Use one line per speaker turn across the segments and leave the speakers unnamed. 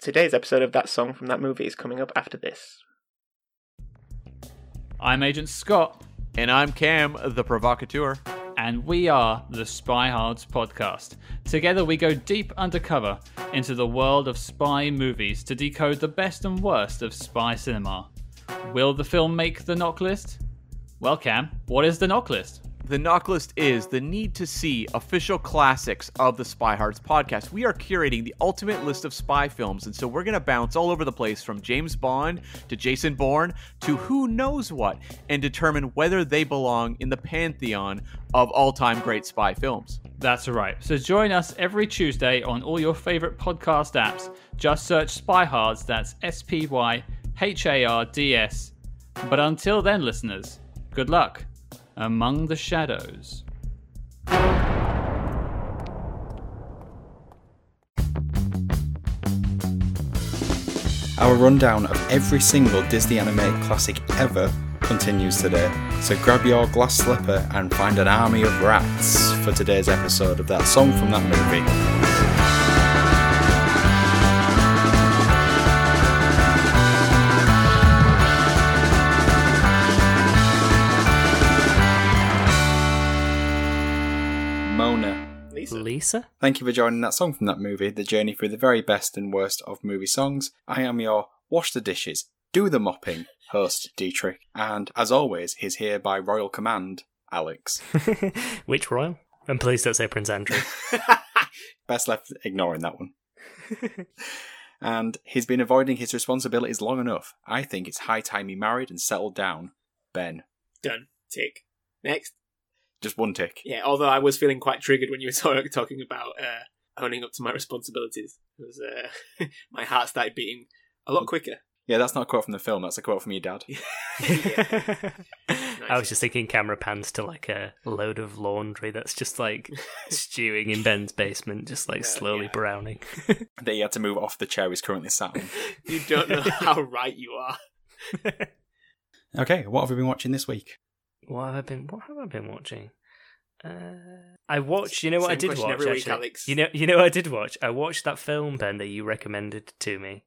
Today's episode of That Song from That Movie is coming up after this.
I'm Agent Scott,
And I'm Cam, the provocateur.
and we are the Spy Hards podcast. Together, we go deep undercover into the world of spy movies to decode the best and worst of spy cinema. Will the film make the knock list? Well, Cam, what is the knock list?
The knock list is the need to see official classics of the Spy Hards podcast. We are curating the ultimate list of spy films, and so we're going to bounce all over the place from James Bond to Jason Bourne to who knows what and determine whether they belong in the pantheon of all time great spy films.
That's right. So join us every Tuesday on all your favorite podcast apps. Just search Spy Hards, that's S P Y H A R D S. But until then, listeners, good luck among the shadows.
Our rundown of every single Disney animated classic ever continues today, so grab your glass slipper and find an army of rats for today's episode of that song from that movie.
Lisa.
Lisa?
Thank you for joining that song from that movie, the journey through the very best and worst of movie songs. I am your wash the dishes, do the mopping host, Dietrich, and as always, he's here by royal command, Alex.
Which royal? And please don't say Prince Andrew.
Best left ignoring that one. and he's been avoiding his responsibilities long enough. I think it's high time he married and settled down. Ben.
Done. Tick. Next.
Just one tick.
Yeah, although I was feeling quite triggered when you were talk- talking about uh, owning up to my responsibilities. It was, uh, my heart started beating a lot quicker.
Yeah, that's not a quote from the film, that's a quote from your dad.
I was just thinking camera pans to like a load of laundry that's just like stewing in Ben's basement, just like
Yeah,
slowly
yeah.
browning.
that he had to move off the chair he's currently sat on.
You don't know how right you are.
Okay, what have we been watching this week?
What have I been? What have I been watching? Uh, I watched. You know what I did watch?
every week. Alex.
You know. You know what I did watch? I watched that film Ben that you recommended to me,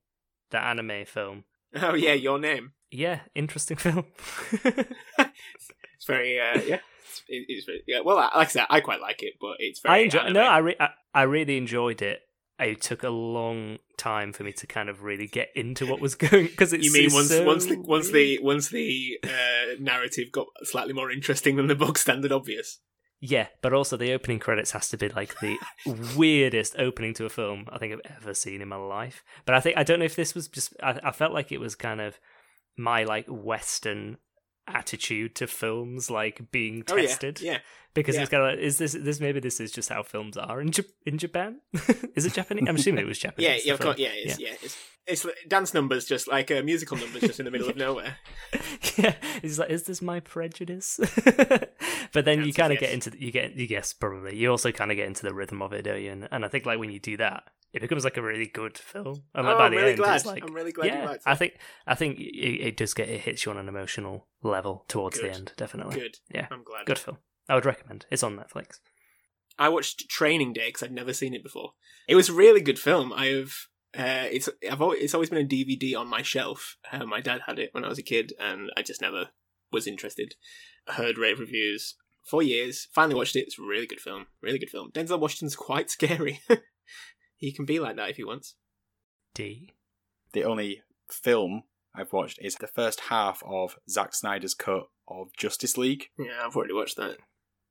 that anime film.
Oh, yeah, your name.
Yeah, interesting film.
It's very, uh, yeah. It's, it's very, yeah. Well, like I said, I quite like it, but it's very.
I enjoy.
anime.
No, I, re- I I really enjoyed it. It took a long time for me to kind of really get into what was going because it's
You mean
it's
once
so
once the once the once the uh, narrative got slightly more interesting than the book standard obvious?
yeah, but also the opening credits has to be like the weirdest opening to a film I think I've ever seen in my life. But I think I don't know if this was just I, I felt like it was kind of my like Western attitude to films like being
Oh yeah,
tested
yeah.
because
yeah.
it's kind of like, is this this maybe this is just how films are in Jap- in Japan is it Japanese I'm assuming it was Japanese
Yeah, yeah, of course, yeah, it's, yeah. It's, it's dance numbers, just like uh, musical numbers, just in the middle of nowhere.
yeah, he's like, is this my prejudice? but then you kind of get into the, you get you guess probably you also kind of get into the rhythm of it, don't you? And, and I think like when you do that, it becomes like a really good film. And like
oh,
by
I'm
the
really
end,
glad.
it's like
I'm really glad you
yeah,
liked it.
I think I think it, it does get it hits you on an emotional level towards
Good.
the end, definitely.
Good.
Yeah,
I'm glad.
good film. I would recommend. It's on Netflix.
I watched Training Day because I'd never seen it before. It was a really good film. I have. Uh, it's I've always, it's always been a DVD on my shelf. Uh, my dad had it when I was a kid, and I just never was interested. I heard rave reviews for years. Finally watched it. It's a really good film. Really good film. Denzel Washington's quite scary. He can be like that if he wants.
D.
The only film I've watched is the first half of Zack Snyder's cut of Justice League.
Yeah, I've already watched that.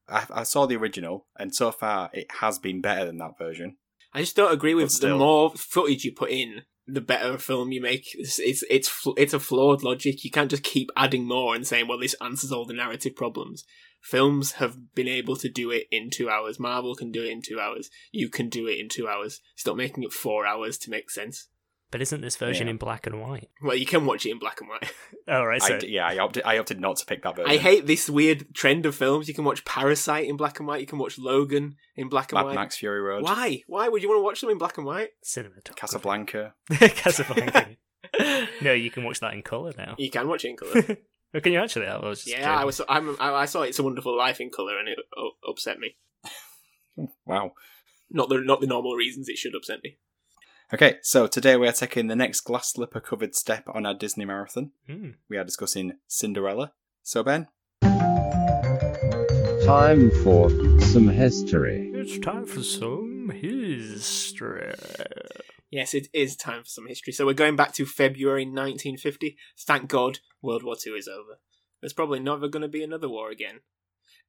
I, I saw the original, and so far it has been better than that version.
I just don't agree
But
with the more footage you put in, the better a film you make. It's it's it's, fl- it's a flawed logic. You can't just keep adding more and saying, "Well, this answers all the narrative problems." Films have been able to do it in two hours. Marvel can do it in two hours. You can do it in two hours. Stop making it four hours to make sense.
But isn't this version
Yeah.
in black and white?
Well, you can watch it in black and white.
Oh right, so
d- yeah, I opted, I opted not to pick that version.
I hate this weird trend of films. You can watch Parasite in black and white. You can watch Logan in black and
Mad
white.
Max Fury Road,
Why? Why would you want to watch them in black and white?
cinematography.
Casablanca.
Casablanca. no, you can watch that in color now.
You can watch it in color.
Oh, can you actually? I was just
Yeah, I was. I'm, I I saw It's a Wonderful Life in color, and it u- upset me.
Wow.
Not the not the normal reasons it should upset me.
Okay, so today we are taking the next glass slipper covered step on our Disney marathon.
Hmm.
We are discussing Cinderella. So, Ben,
Time for some history.
It's time for some history.
Yes, it is time for some history. So we're going back to February 1950. Thank God World War II is over. There's probably never going to be another war again.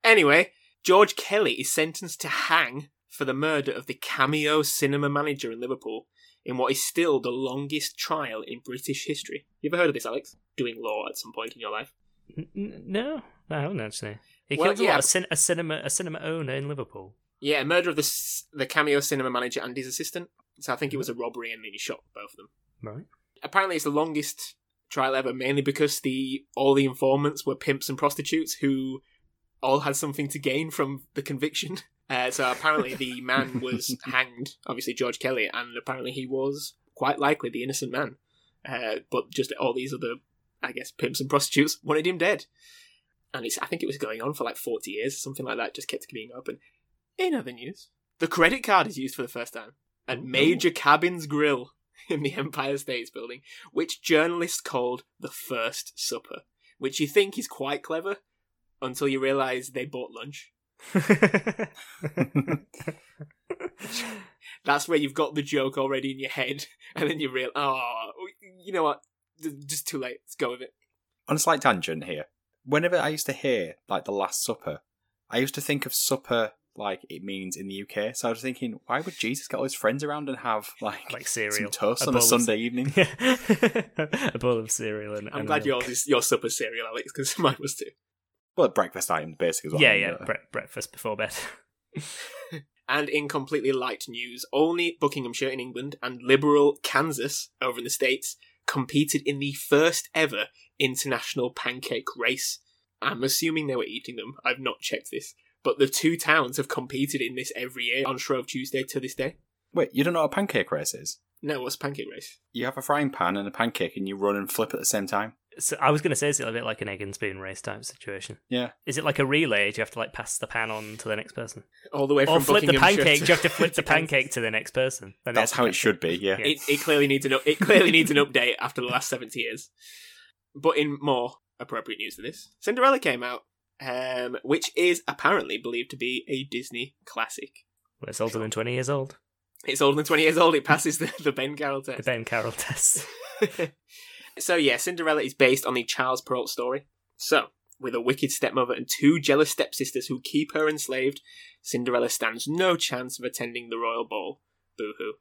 Anyway, George Kelly is sentenced to hang for the murder of the cameo cinema manager in Liverpool in what is still the longest trial in British history. You ever heard of this, Alex? Doing law at some point in your life?
N- no, I haven't actually. He
Well,
killed a,
yeah.
a, cin- a cinema a cinema owner in Liverpool.
Yeah, murder of the the cameo cinema manager and his assistant. So I think it was a robbery and then he shot both of them.
Right.
apparently it's the longest trial ever, mainly because the all the informants were pimps and prostitutes who all had something to gain from the conviction. Uh, so apparently the man was hanged, obviously George Kelly, and apparently he was quite likely the innocent man. Uh, but just all these other, I guess, pimps and prostitutes wanted him dead. And it's, I think it was going on for like 40 years, or something like that, just kept being open. In other news, the credit card is used for the first time. And Major Cabin's Grill in the Empire States Building, which journalists called the First Supper, which you think is quite clever until you realise they bought lunch. That's where you've got the joke already in your head, and then you real, oh, you know what? Just too late. Let's go with it.
on a slight tangent here. Whenever I used to hear like the Last Supper, I used to think of supper like it means in the UK. So I was thinking, why would Jesus get all his friends around and have like
like
some
cereal.
toast on
bowl
a
of-
Sunday evening?
a bowl of cereal and.
I'm
and
glad
milk.
yours is your supper cereal, Alex, because mine was too.
Well, breakfast items basically. Is what
Yeah,
I mean,
yeah.
uh,
Bre- breakfast before bed.
And in completely light news, Olney Buckinghamshire in England and liberal Kansas over in the States competed in the first ever international pancake race. I'm assuming they were eating them. I've not checked this. But the two towns have competed in this every year on Shrove Tuesday to this day.
Wait, you don't know what a pancake race is?
No, what's pancake race?
You have a frying pan and a pancake, and you run and flip at the same time.
So I was going to say, is it a bit like an egg and spoon race type situation?
Yeah.
Is it like a relay? Do you have to like pass the pan on to the next person,
All the way from
or flip the pancake?
to-
Do you have to flip the pancake to the next person? The
That's
next
how it should be. Yeah.
Yeah.
It, it clearly needs an it clearly needs an update after the last seventy years. But in more appropriate news than this, Cinderella came out, um, which is apparently believed to be a Disney classic.
Well, it's older than twenty years old.
It's older than twenty years old. It passes the, the Ben Carroll test. The.
Ben Carroll test.
so yeah, Cinderella is based on the Charles Perrault story. So, with a wicked stepmother and two jealous stepsisters who keep her enslaved, Cinderella stands no chance of attending the royal ball. Boo hoo.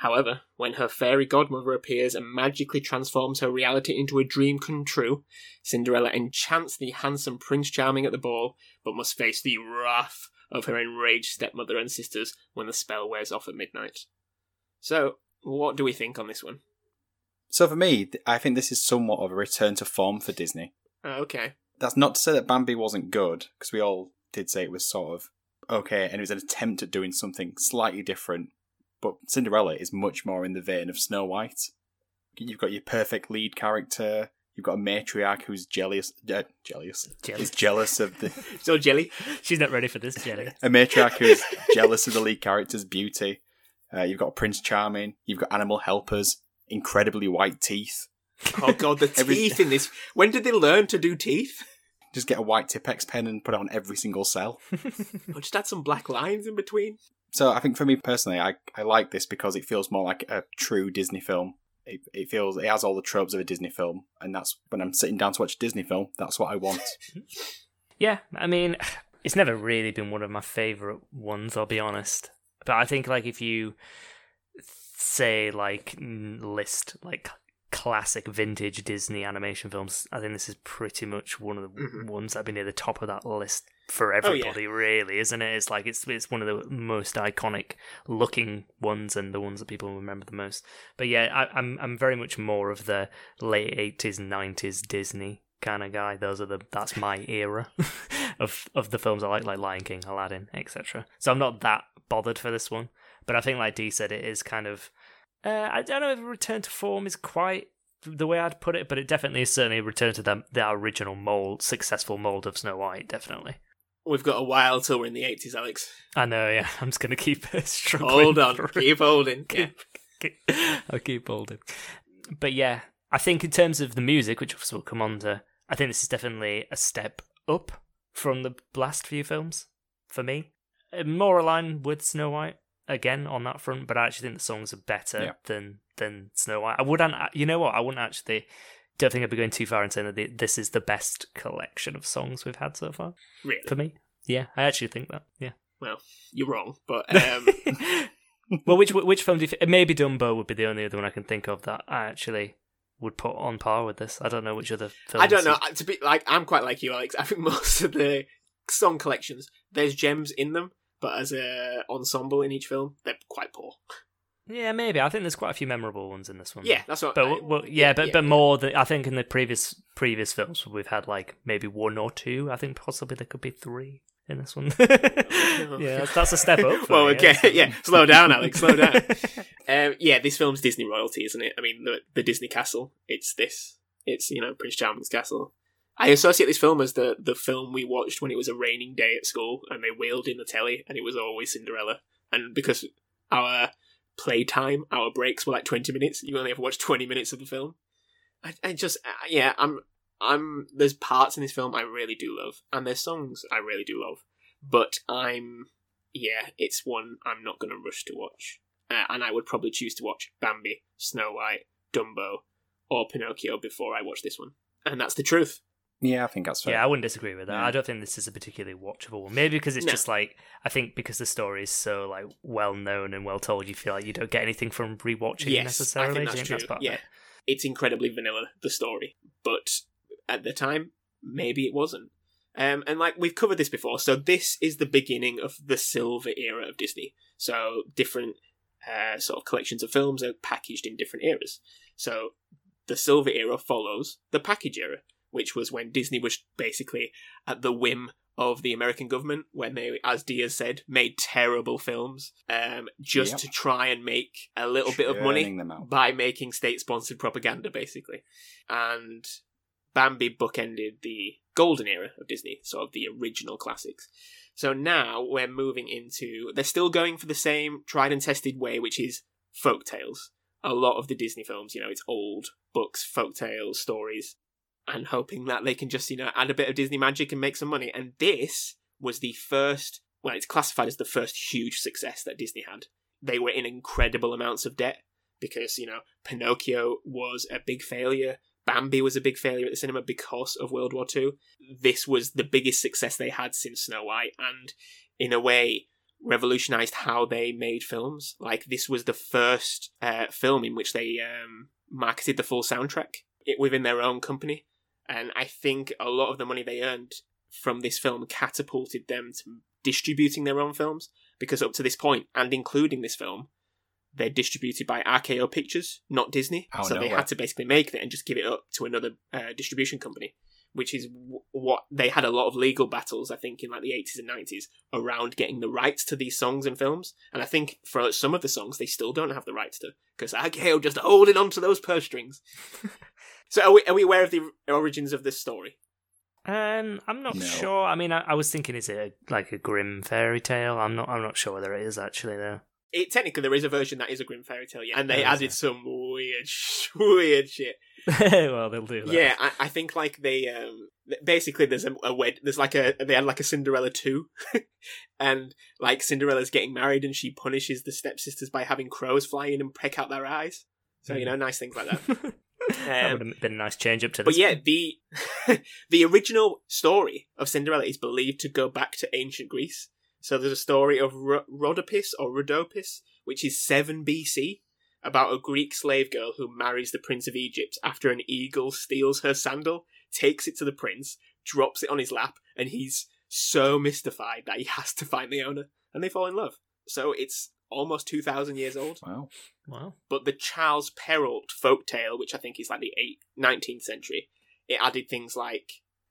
However, when her fairy godmother appears and magically transforms her reality into a dream come true, Cinderella enchants the handsome Prince Charming at the ball, but must face the wrath of her enraged stepmother and sisters when the spell wears off at midnight. So, what do we think on this one?
So for me, I think this is somewhat of a return to form for Disney.
Oh, okay.
That's not to say that Bambi wasn't good, because we all did say it was sort of okay, and it was an attempt at doing something slightly different. But Cinderella is much more in the vein of Snow White. You've got your perfect lead character. You've got a matriarch who's jealous, uh, jealous,
Jealous.
is jealous of the
So jelly.
She's not ready for this, Jenny.
a matriarch who's jealous of the lead character's beauty. Uh, you've got Prince Charming. You've got animal helpers, incredibly white teeth.
Oh god, the
Every-
teeth in this. When did they learn to do teeth?
Just get a white Tipp-Ex pen and put it on every single cell.
Or just add some black lines in between.
So I think for me personally, I, I like this because it feels more like a true Disney film. It, it feels it has all the tropes of a Disney film, and that's when I'm sitting down to watch a Disney film. That's what I want.
Yeah, I mean, it's never really been one of my favorite ones. I'll be honest, but I think like if you say like list like classic vintage Disney animation films, I think this is pretty much one of the
Mhm.
ones that'd be near the top of that list for
Oh, yeah.
everybody. Really, isn't it? It's like it's it's one of the most iconic looking ones and the ones that people remember the most. But yeah, I, I'm I'm very much more of the late eighties, nineties Disney kind of guy. Those are the that's my era of of the films I like, like Lion King, Aladdin, etc. So I'm not that bothered for this one. But I think, like Dee said, it is kind of uh, I don't know if return to form is quite the way I'd put it, but it definitely is certainly a return to the the original mold, successful mold of Snow White. Definitely.
We've got a while till we're in the 80s, Alex.
I know. Yeah, I'm just gonna keep struggling.
Hold on.
through.
Keep holding. Yeah.
Keep, I'll keep holding. But yeah, I think in terms of the music, which we'll come on to, I think this is definitely a step up from the last few films for me. Uh, More aligned with Snow White again on that front, but I actually think the songs are better
Yeah.
than than Snow White. I wouldn't, you know what? I wouldn't actually. Don't think I'd be going too far in saying that the- this is the best collection of songs we've had so far
Really?
for me. Yeah, I actually think that. Yeah.
Well, you're wrong, but um,
well, which which film do you think? Maybe Dumbo would be the only other one I can think of that I actually would put on par with this. I don't know which other.
I don't know.
you-
To be like, I'm quite like you, Alex. I think most of the song collections, there's gems in them, but as a ensemble in each film, they're quite poor.
Yeah, maybe. I think there's quite a few memorable ones in this one.
Yeah, that's what.
But
I-
well, yeah, but but more than I think in the previous previous films we've had like maybe one or two. I think possibly there could be three in this one. yeah, that's, that's a step up.
well,
me,
okay, yeah. Slow down, Alex. Slow down. um, yeah, this film's Disney royalty, isn't it? I mean, the the Disney castle. It's this. It's you know Prince Charming's castle. I associate this film as the the film we watched when it was a raining day at school, and they wheeled in the telly, and it was always Cinderella. And because our playtime, our breaks were like twenty minutes, you only ever watch twenty minutes of the film. I, I just, uh, yeah, I'm, I'm. There's parts in this film I really do love, and there's songs I really do love, but I'm yeah, it's one I'm not going to rush to watch. Uh, and I would probably choose to watch Bambi, Snow White, Dumbo, or Pinocchio before I watch this one. And that's the truth.
Yeah, I think that's fair.
Yeah, I wouldn't disagree with that.
Yeah.
I don't think this is a particularly watchable one. Maybe because it's
No.
just like I think because the story is so like well known and well told, you feel like you don't get anything from rewatching
yes,
necessarily.
I think that's
think
true.
part of
yeah,
it?
it's incredibly vanilla the story, but at the time, maybe it wasn't. Um, and like we've covered this before, so this is the beginning of the silver era of Disney. So different uh, sort of collections of films are packaged in different eras. So the silver era follows the package era, which was when Disney was basically at the whim of the American government when they, as Diaz said, made terrible films um, just
Yep.
to try and make a little bit of money
Churning
by making state-sponsored propaganda, basically. And Bambi bookended the golden era of Disney, sort of the original classics. So now we're moving into. They're still going for the same tried and tested way, which is folk tales. A lot of the Disney films, you know, it's old books, folk tales, stories, and hoping that they can just, you know, add a bit of Disney magic and make some money. And this was the first. Well, it's classified as the first huge success that Disney had. They were in incredible amounts of debt because, you know, Pinocchio was a big failure. Bambi was a big failure at the cinema because of World War II. This was the biggest success they had since Snow White, and in a way, revolutionized how they made films. Like, this was the first uh, film in which they um, marketed the full soundtrack within their own company. And I think a lot of the money they earned from this film catapulted them to distributing their own films because up to this point, and including this film, they're distributed by RKO Pictures, not Disney.
Oh,
so
no
they
way.
had to basically make it and just give it up to another uh, distribution company, which is w- what they had a lot of legal battles, I think, in like the 80s and 90s around getting the rights to these songs and films. And I think for some of the songs, they still don't have the rights to because RKO just holding on to those purse strings. so are we, are we aware of the origins of this story?
Um, I'm not
No.
sure. I mean, I, I was thinking, is it a, like a grim fairy tale? I'm not. I'm not sure whether it is actually though.
It technically there is a version that is a grim fairy tale, yeah, and they
Oh,
added
there?
some weird, weird shit.
well, they'll do that.
Yeah, I, I think like they um basically there's a, a wed there's like a they had like a Cinderella two, and like Cinderella's getting married and she punishes the stepsisters by having crows fly in and peck out their eyes. So you know, nice things like that.
that
Um,
would have been a nice change up to
But yeah, the the original story of Cinderella is believed to go back to ancient Greece. So there's a story of Ro- Rhodopis or Rhodopis, which is 7 BC, about a Greek slave girl who marries the prince of Egypt after an eagle steals her sandal, takes it to the prince, drops it on his lap, and he's so mystified that he has to find the owner, and they fall in love. So it's almost 2,000 years old
Wow.
Wow.
but the Charles Perrault folk tale, which I think is like the eight, 19th century, it added things like,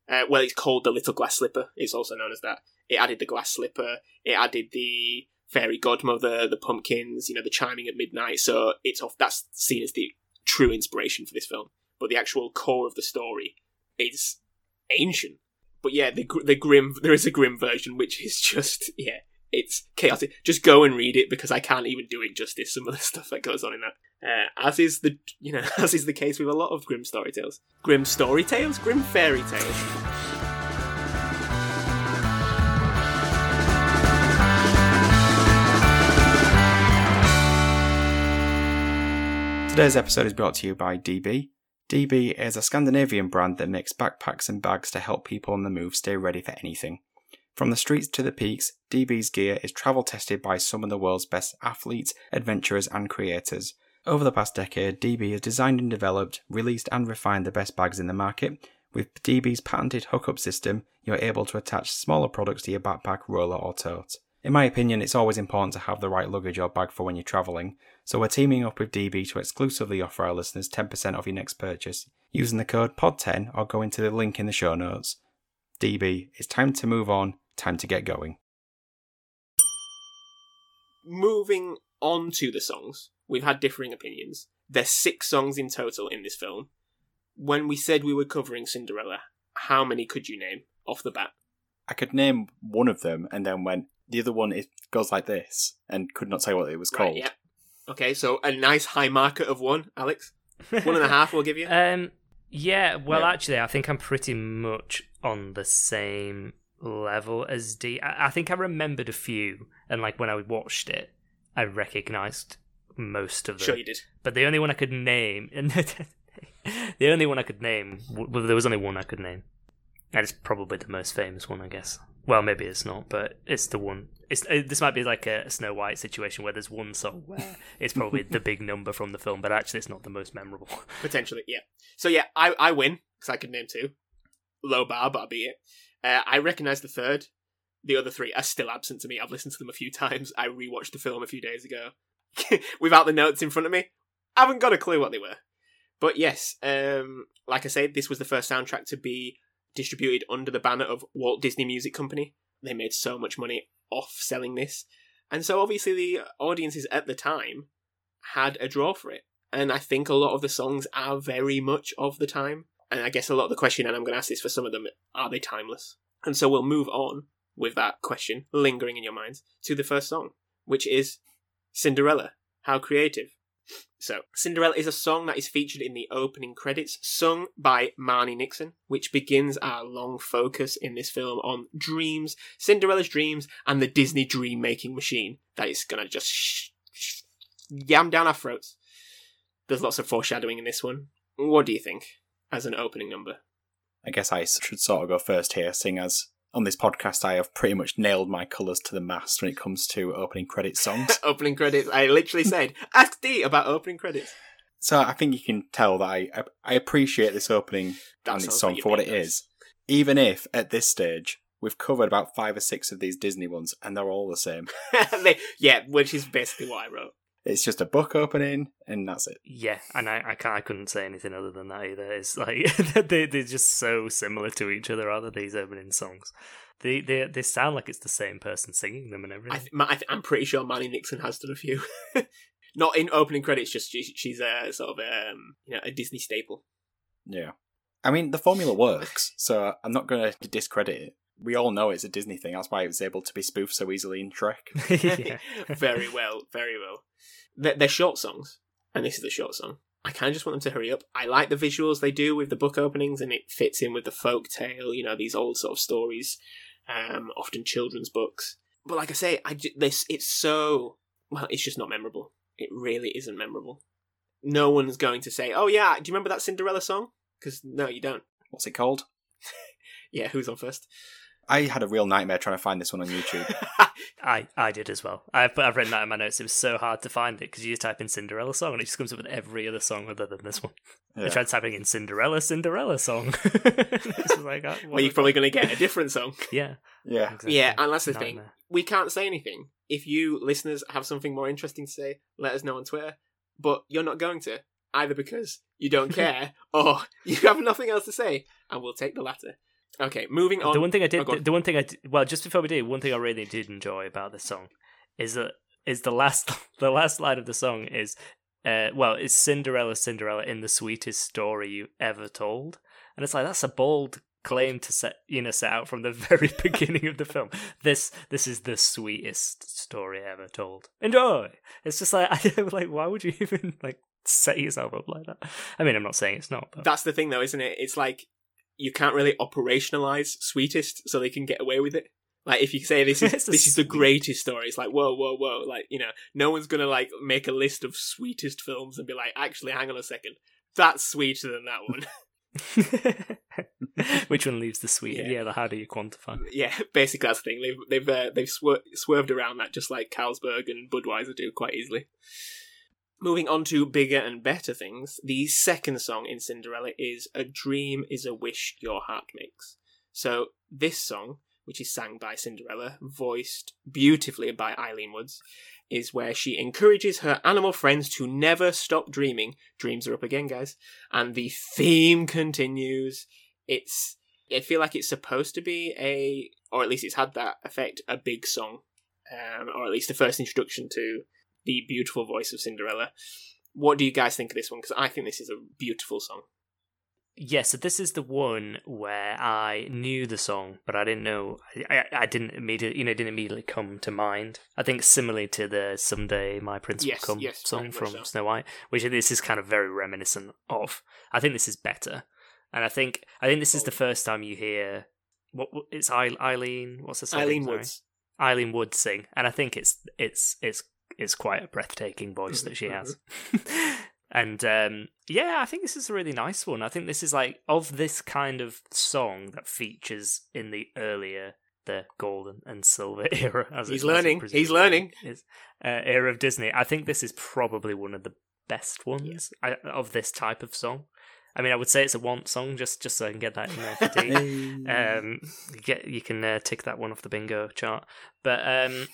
uh, well, it's called the Little Glass Slipper. It's also known as that. It added the glass slipper. It added the fairy godmother, the pumpkins, you know, the chiming at midnight. So it's off. That's seen as the true inspiration for this film. But the actual core of the story is ancient. But yeah, the the grim there is a grim version which is just yeah It's chaotic. Just go and read it because I can't even do it justice. Some of the stuff that goes on in that. Uh, as is the you know as is the case with a lot of grim story tales. Grim story tales, grim fairy tales.
Today's episode is brought to you by DB. DB is a Scandinavian brand that makes backpacks and bags to help people on the move stay ready for anything. From the streets to the peaks, DB's gear is travel tested by some of the world's best athletes, adventurers, and creators. Over the past decade, DB has designed and developed, released, and refined the best bags in the market. With DB's patented hookup system, you're able to attach smaller products to your backpack, roller, or tote. In my opinion, it's always important to have the right luggage or bag for when you're travelling, so we're teaming up with DB to exclusively offer our listeners 10% off your next purchase using the code POD10 or going to the link in the show notes. DB, it's time to move on, time to get going.
Moving on to the songs, we've had differing opinions. There's six songs in total in this film. When we said we were covering Cinderella, how many could you name off the bat?
I could name one of them and then went, the other one it goes like this, and could not say what it was
Right,
called.
yeah. Okay, so a nice high marker of one, Alex. One and a half, we'll give you.
Um, yeah. Well,
Yeah.
actually, I think I'm pretty much on the same level as D. I, I think I remembered a few, and like when I watched it, I recognised most of them.
Sure, you did.
But the only one I could name, and the only one I could name, well, there was only one I could name, and it's probably the most famous one, I guess. Well, maybe it's not, but it's the one. It's uh, this might be like a Snow White situation where there's one song where it's probably the big number from the film, but actually it's not the most memorable.
Potentially, yeah. So yeah, I I win because I could name two. Low bar, but I beat it. Uh, I recognise the third. The other three are still absent to me. I've listened to them a few times. I rewatched the film a few days ago without the notes in front of me. I haven't got a clue what they were. But yes, um, like I said, this was the first soundtrack to be distributed under the banner of Walt Disney Music Company. They made so much money off selling this. And so obviously the audiences at the time had a draw for it. And I think a lot of the songs are very much of the time. And I guess a lot of the question, and I'm going to ask this for some of them, are they timeless? And so we'll move on with that question lingering in your minds to the first song, which is Cinderella. How creative. So, Cinderella is a song that is featured in the opening credits, sung by Marni Nixon, which begins our long focus in this film on dreams, Cinderella's dreams, and the Disney dream making machine that is going to just sh- sh- yam down our throats. There's lots of foreshadowing in this one. What do you think as an opening number?
I guess I should sort of go first here, seeing as on this podcast I have pretty much nailed my colours to the mast when it comes to opening credit songs.
opening credits. I literally said, ask D about opening credits.
so I think you can tell that I I appreciate this opening and this song for what it
main
is. Even if at this stage we've covered about five or six of these Disney ones and they're all the same.
Yeah, which is basically what I wrote.
It's just a book opening and that's it.
Yeah, and I, I can't I couldn't say anything other than that either. It's like they they're just so similar to each other, are they, these opening songs? They they they sound like it's the same person singing them and everything.
I th- I am pretty sure Marni Nixon has done a few. Not in opening credits, just she, she's a sort of um, you know a Disney staple.
Yeah. I mean, the formula works, so I'm not going to discredit it. We all know it's a Disney thing. That's why it was able to be spoofed so easily in Shrek.
yeah.
very well, very well. They're, they're short songs, and this is the short song. I kind of just want them to hurry up. I like the visuals they do with the book openings, and it fits in with the folk tale. You know, these old sort of stories, um, often children's books. But like I say, I this it's so well. It's just not memorable. It really isn't memorable. No one's going to say, "Oh yeah, do you remember that Cinderella song?" Because no, you don't.
What's it called?
Yeah, who's on first?
I had a real nightmare trying to find this one on YouTube.
I I did as well. I've I've written that in my notes. It was so hard to find it because you just type in Cinderella song and it just comes up with every other song other than this one. I
Yeah.
tried typing in Cinderella Cinderella song. It's like, oh, what
well, you're probably going to get a different song.
yeah
Yeah.
exactly.
Yeah, and that's the thing. We can't say anything. If you listeners have something more interesting to say, let us know on Twitter. But you're not going to, either because you don't care or you have nothing else to say, and we'll take the latter. Okay, moving on.
the one thing I did,
Oh,
the, the one thing I did, well, just before we do, one thing I really did enjoy about this song is that is the last the last line of the song is, uh, well, it's Cinderella, Cinderella in the sweetest story you ever told, and it's like that's a bold claim to set you know set out from the very beginning of the film. This this is the sweetest story ever told. Enjoy. It's just like I like why would you even like set yourself up like that? I mean, I'm not saying it's not, but
That's the thing, though, isn't it? It's like you can't really operationalize sweetest, so they can get away with it. Like if you say this is this is the greatest story, it's like whoa, whoa, whoa. Like you know, no one's gonna like make a list of sweetest films and be like, actually, hang on a second, that's sweeter than that one.
which one leaves the sweet?
Yeah.
Yeah. the how do you quantify?
yeah, basically that's the thing. They've they've uh, they've swer- swerved around that just like Carlsberg and Budweiser do quite easily. Moving on to bigger and better things, the second song in Cinderella is "A Dream Is a Wish Your Heart Makes." So this song, which is sang by Cinderella, voiced beautifully by Ilene Woods, is where she encourages her animal friends to never stop dreaming. Dreams are up again, guys, and the theme continues. It's I feel like it's supposed to be a, or at least it's had that effect, a big song, um, or at least the first introduction to the beautiful voice of Cinderella. What do you guys think of this one? Because I think this is a beautiful song.
Yeah, so this is the one where I knew the song, but I didn't know. I, I, didn't immediately, you know, didn't immediately come to mind. I think similarly to the "Someday My Prince
Yes,
Will Come"
yes,
song from
so.
Snow White, which this is kind of very reminiscent of. I think this is better, and I think I think this is the oh. first time you hear what it's Ilene. What's the surname? Ilene
Woods.
Ilene Woods sing, and I think it's it's it's it's quite a breathtaking voice that she has. and um, yeah, I think this is a really nice one. I think this is like of this kind of song that features in the earlier the golden and silver era. As
He's learning. He's learning.
Is, uh, era of Disney. I think this is probably one of the best ones I, of this type of song. I mean, I would say it's a want song, just just so I can get that in there for Dee. Um, you get you can uh, tick that one off the bingo chart. But um,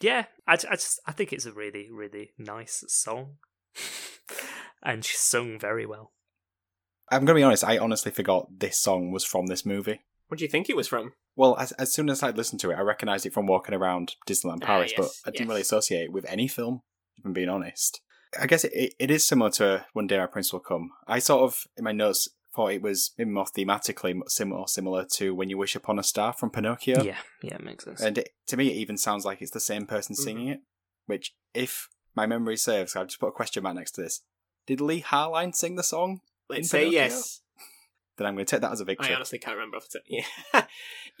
yeah, I, I just I think it's a really really nice song, and she's sung very well.
I'm going to be honest, I honestly forgot this song was from this movie.
What do you think it was from?
Well, as, as soon as I listened to it, I recognised it from walking around Disneyland
Ah,
Paris, but
yes,
I didn't
yes.
really associate it with any film, if I'm being honest. I guess it, it, it is similar to One Day My Prince Will Come. I sort of, in my notes, thought it was maybe more thematically similar, similar to When You Wish Upon a Star from Pinocchio.
Yeah, yeah, makes sense.
And it, to me, it even sounds like it's the same person
Mm-hmm.
singing it, which, if my memory serves, I'll just put a question mark next to this. Did Leigh Harline sing the song?
Let's say
Pinocchio?
yes.
Then I'm going to take that as a victory.
I honestly can't remember off the top. Yeah,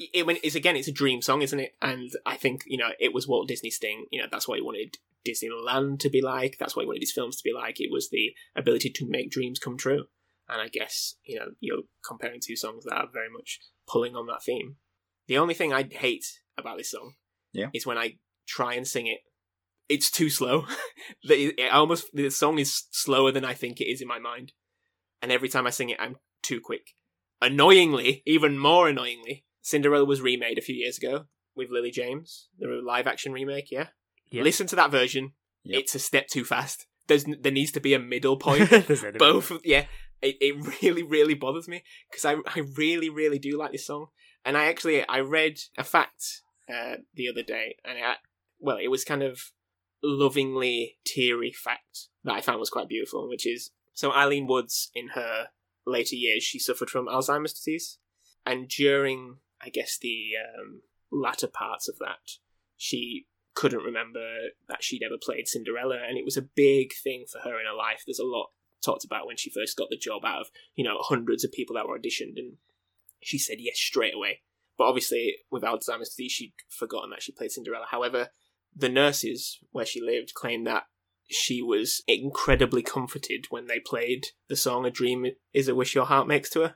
it, when it's again, it's a dream song, isn't it? And I think you know it was Walt Disney's thing. You know, that's what he wanted Disneyland to be like. That's what he wanted his films to be like. It was the ability to make dreams come true. And I guess you know you're comparing two songs that are very much pulling on that theme. The only thing I hate about this song,
Yeah.
is when I try and sing it. It's too slow. The- it almost the song is slower than I think it is in my mind, and every time I sing it, I'm too quick. Annoyingly, even more annoyingly, Cinderella was remade a few years ago with Lily James, the live action remake. Yeah,
Yeah.
listen to that version.
Yep.
It's a step too fast. There's there needs to be a middle point. Both, yeah. It, it really, really bothers me because I, I really, really do like this song. And I actually I read a fact uh, the other day, and well, it was kind of lovingly teary fact that I found was quite beautiful, which is so Ilene Woods in her later years she suffered from Alzheimer's disease, and during I guess the um, latter parts of that, she couldn't remember that she'd ever played Cinderella, and it was a big thing for her in her life. There's a lot talked about when she first got the job out of you know hundreds of people that were auditioned, and she said yes straight away. But obviously, with Alzheimer's disease, she'd forgotten that she played Cinderella. However, the nurses where she lived claimed that she was incredibly comforted when they played the song "A Dream Is a Wish Your Heart Makes" to her,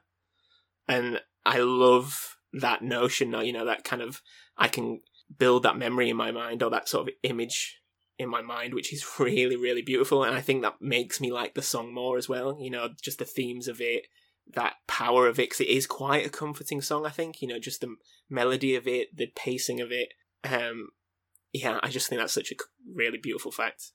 and I love that notion. You know, that kind of I can build that memory in my mind or that sort of image in my mind, which is really, really beautiful. And I think that makes me like the song more as well. You know, just the themes of it, that power of it, 'cause it is quite a comforting song, I think. You know, just the melody of it, the pacing of it. Um, yeah, I just think that's such a really beautiful fact.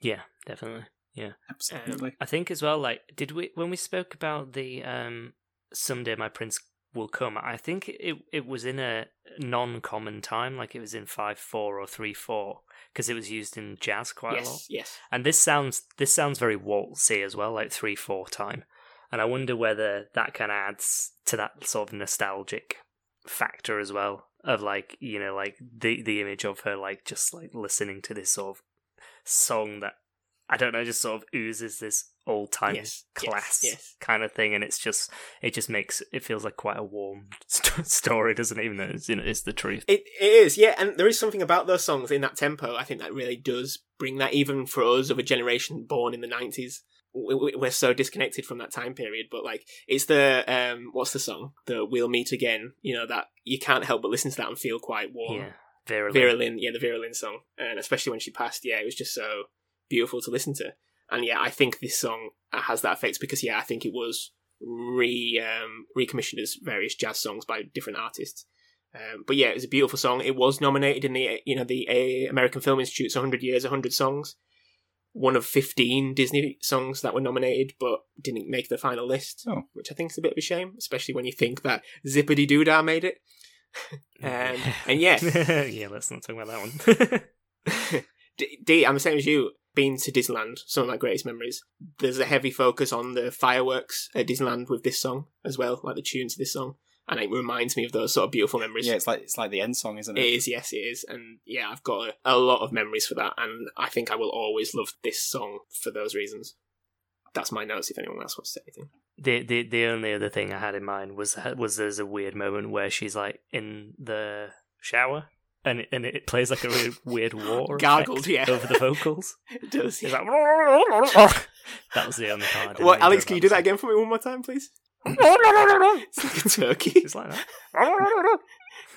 Yeah, definitely.
Yeah, absolutely.
I think as well, like, did we when we spoke about the um someday my prince will come? I think it it was in a non-common time, like it was in five four or three four, because it was used in jazz quite a lot.
yes, yes.
And this sounds this sounds very waltzy as well, like three four time. and I wonder whether that kind of adds to that sort of nostalgic factor as well of like you know like the the image of her like just like listening to this sort of song that I don't know just sort of oozes this old time
Yes, yes,
class
yes.
kind of thing, and it's just it just makes it feels like quite a warm st- story, doesn't it? Even though it's you know it's the truth.
It, it is, yeah, and there is something about those songs in that tempo. I think that really does bring that, even for us of a generation born in the nineties. We're so disconnected from that time period, but like it's the um, what's the song? The "We'll Meet Again." You know that you can't help but listen to that and feel quite warm.
Yeah, Vera.
Vera Lynn, yeah, the Vera Lynn song, and especially when she passed, yeah, it was just so beautiful to listen to. And yeah, I think this song has that effect because yeah, I think it was re um, recommissioned as various jazz songs by different artists. Um, but yeah, it was a beautiful song. It was nominated in the you know the uh, American Film Institute's 100 Years, 100 Songs. One of 15 Disney songs that were nominated, but didn't make the final list,
Oh.
which I think is a bit of a shame, especially when you think that Zippity Doodah made it. um, and yeah,
yeah, let's not talk about that one.
D, D, I'm the same as you. Been to Disneyland, some of my greatest memories. There's a heavy focus on the fireworks at Disneyland with this song as well, like the tune to this song, and it reminds me of those sort of beautiful memories.
Yeah, it's like it's like the end song, isn't
It
it?
is, yes, it is, and yeah, I've got a, a lot of memories for that, and I think I will always love this song for those reasons. That's my notes. If anyone else wants to say anything,
the the the only other thing I had in mind was was there's a weird moment where she's like in the shower. And it, and it plays like a really weird war
Gargled, yeah.
over the vocals.
it does.
Like that was the only part.
Well, Alex, can you do that again for me one more time, please? It's like a turkey.
It's like that.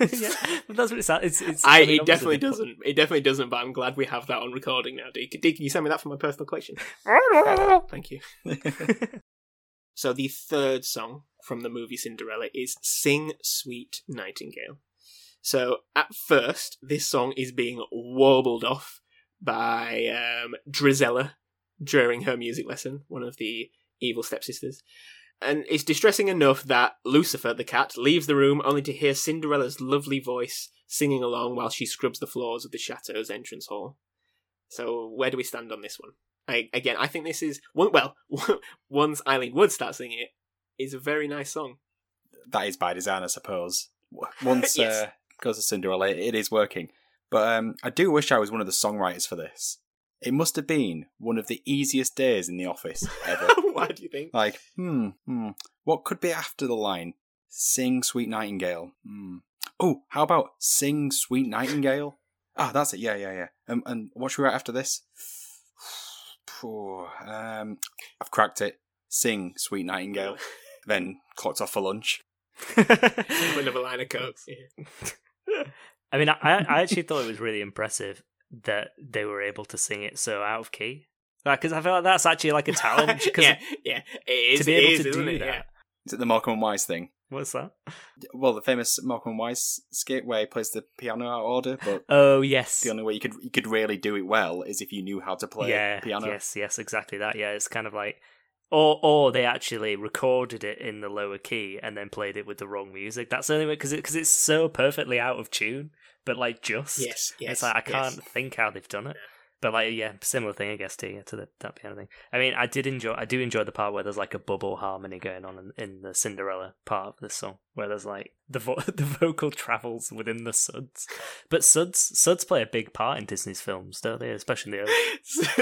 yeah, that's what it sounds. It's, it's
I, it definitely doesn't. It definitely doesn't. But I'm glad we have that on recording now. D, D can you send me that for my personal collection? Thank you. so the third song from the movie Cinderella is "Sing Sweet Nightingale." So at first, this song is being warbled off by um, Drizella during her music lesson, one of the evil stepsisters. And it's distressing enough that Lucifer, the cat, leaves the room only to hear Cinderella's lovely voice singing along while she scrubs the floors of the chateau's entrance hall. So, where do we stand on this one? I, again, I think this is. Well, once Ilene Wood starts singing it, is a very nice song.
that is by design, I suppose. Once
Yes.
uh, goes to Cinderella, it is working. But um, I do wish I was one of the songwriters for this. It must have been one of the easiest days in the office ever.
Why do you think?
like, hmm, hmm, what could be after the line? Sing, sweet nightingale. Hmm. Oh, how about sing, sweet nightingale? Ah, that's it. Yeah, yeah, yeah. Um, and what should we write after this? Phew, um, I've cracked it. Sing, sweet nightingale. then clocked off for lunch.
Another line of coke. Yeah.
I mean, I, I actually thought it was really impressive that they were able to sing it so out of key. Because I feel like that's actually like a talent. 'cause
yeah, yeah, it is.
to be able
is,
to do
it?
that.
Yeah.
Is it the Morecambe and Wise thing?
What's that?
Well, the famous Morecambe and Wise skit where he plays the piano out of order, but
Oh yes,
the only way you could you could really do it well is if you knew how to play
yeah,
piano.
yes, yes, exactly that. Yeah, it's kind of like, or or they actually recorded it in the lower key and then played it with the wrong music. That's the only way because it, cause it's so perfectly out of tune, but like just
Yes, yes.
it's like I
yes.
can't think how they've done it. But like yeah, similar thing I guess to yeah, to the, that piano thing. I mean, I did enjoy. I do enjoy the part where there's like a bubble harmony going on in, in the Cinderella part of this song, where there's like the vo- the vocal travels within the suds. But suds suds play a big part in Disney's films, don't they? Especially the early-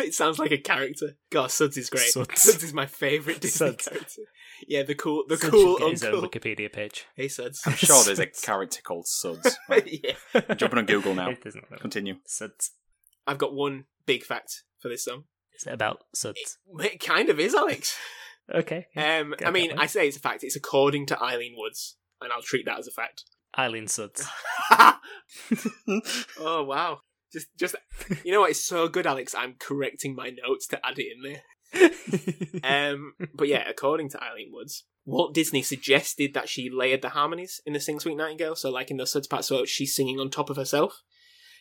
it sounds like a character. God, Suds is great.
Suds.
Suds, is my favorite Disney
Suds.
character. Yeah, the cool, the
Suds
cool
should get his own. Wikipedia page.
Hey, Suds.
I'm sure there's a character called Suds. Right.
yeah,
Jumping on Google now.
It doesn't.
Continue.
Suds.
I've got one big fact for this song.
Is it about suds?
It kind of is, Alex.
Okay.
Um, I mean, I say it's a fact. It's according to Ilene Woods, and I'll treat that as a fact.
Eileen Suds.
oh wow! Just, just you know what? It's so good, Alex. I'm correcting my notes to add it in there. Um, but yeah, according to Ilene Woods, Walt Disney suggested that she layered the harmonies in the Sing Sweet Nightingale, so like in the suds part, so she's singing on top of herself.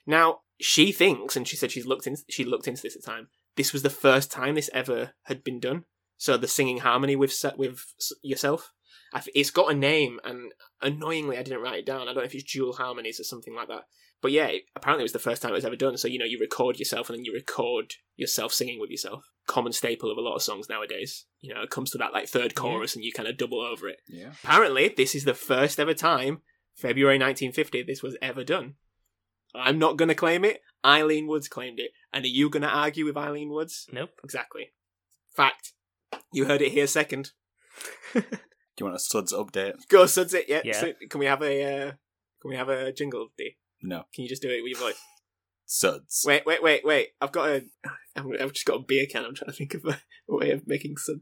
Now she thinks, and she said she's looked in, she looked into this at the time. This was the first time this ever had been done. So the singing harmony with with yourself, it's got a name, and annoyingly, I didn't write it down. I don't know if it's dual harmonies or something like that. But yeah, apparently it was the first time it was ever done. So you know, you record yourself and then you record yourself singing with yourself. Common staple of a lot of songs nowadays. You know, it comes to that like third chorus and you kind of double over it.
Yeah.
Apparently, this is the first ever time, February 1950, this was ever done. I'm not going to claim it. Ilene Woods claimed it. And are you going to argue with Ilene Woods?
Nope.
Exactly. Fact. You heard it here second.
Do you want a Suds update?
Go, suds it. Yeah.
Yeah.
So, can we have a uh, can we have a jingle, D?
No.
Can you just do it with your voice?
Suds.
Wait, wait, wait, wait. I've got a. I've I've just got a beer can. I'm trying to think of a, a way of making sud.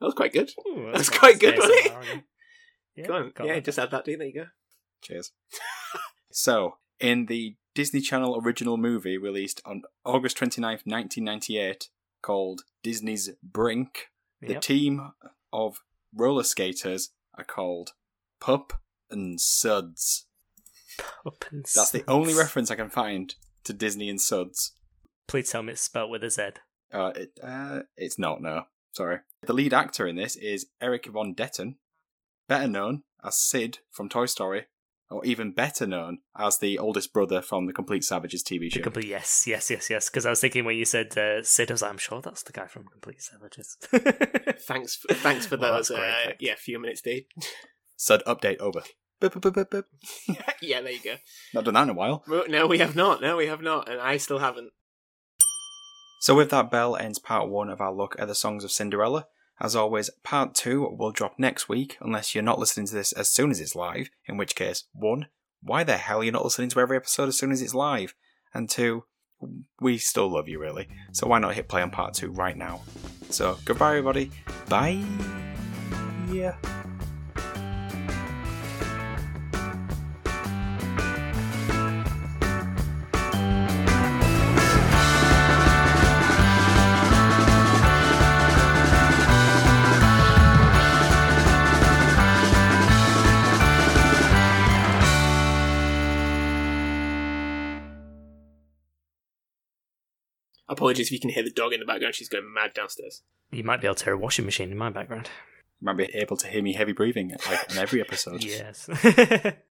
That was quite good.
Ooh,
That's
nice
quite good, wasn't it?
Yeah,
Go on. Yeah,
that.
just add that, D. There you go.
Cheers. so, in the Disney Channel original movie released on August 29th, 1998, called Disney's Brink, the
Yep.
team of roller skaters are called Pup and Suds.
Up and
That's the only reference I can find to Disney and Suds.
Please tell me it's spelled with a Z.
Uh, it, uh, it's not, no. Sorry. The lead actor in this is Erik von Detten, better known as Sid from Toy Story, or even better known as the oldest brother from the Complete Savages TV
The
show.
complete yes, yes, yes, yes. Because I was thinking when you said uh, Sid, I was like, I'm sure that's the guy from Complete Savages.
Thanks, for, thanks for
Well,
those.
that's great,
uh,
thanks.
yeah, few minutes, D.
Sud update over. Boop, boop, boop, boop, boop.
yeah, there you go.
Not done that in a while.
No, we have not. No, we have not, and I still haven't.
So with that bell ends part one of our look at the songs of Cinderella. As always, part two will drop next week, unless you're not listening to this as soon as it's live, in which case, one, why the hell are you not listening to every episode as soon as it's live? And two, we still love you really, so why not hit play on part two right now? So goodbye everybody. Bye. Yeah.
Apologies if you can hear the dog in the background. She's going mad downstairs.
you might be able to hear a washing machine in my background.
You might be able to hear me heavy breathing like on every episode.
Yes.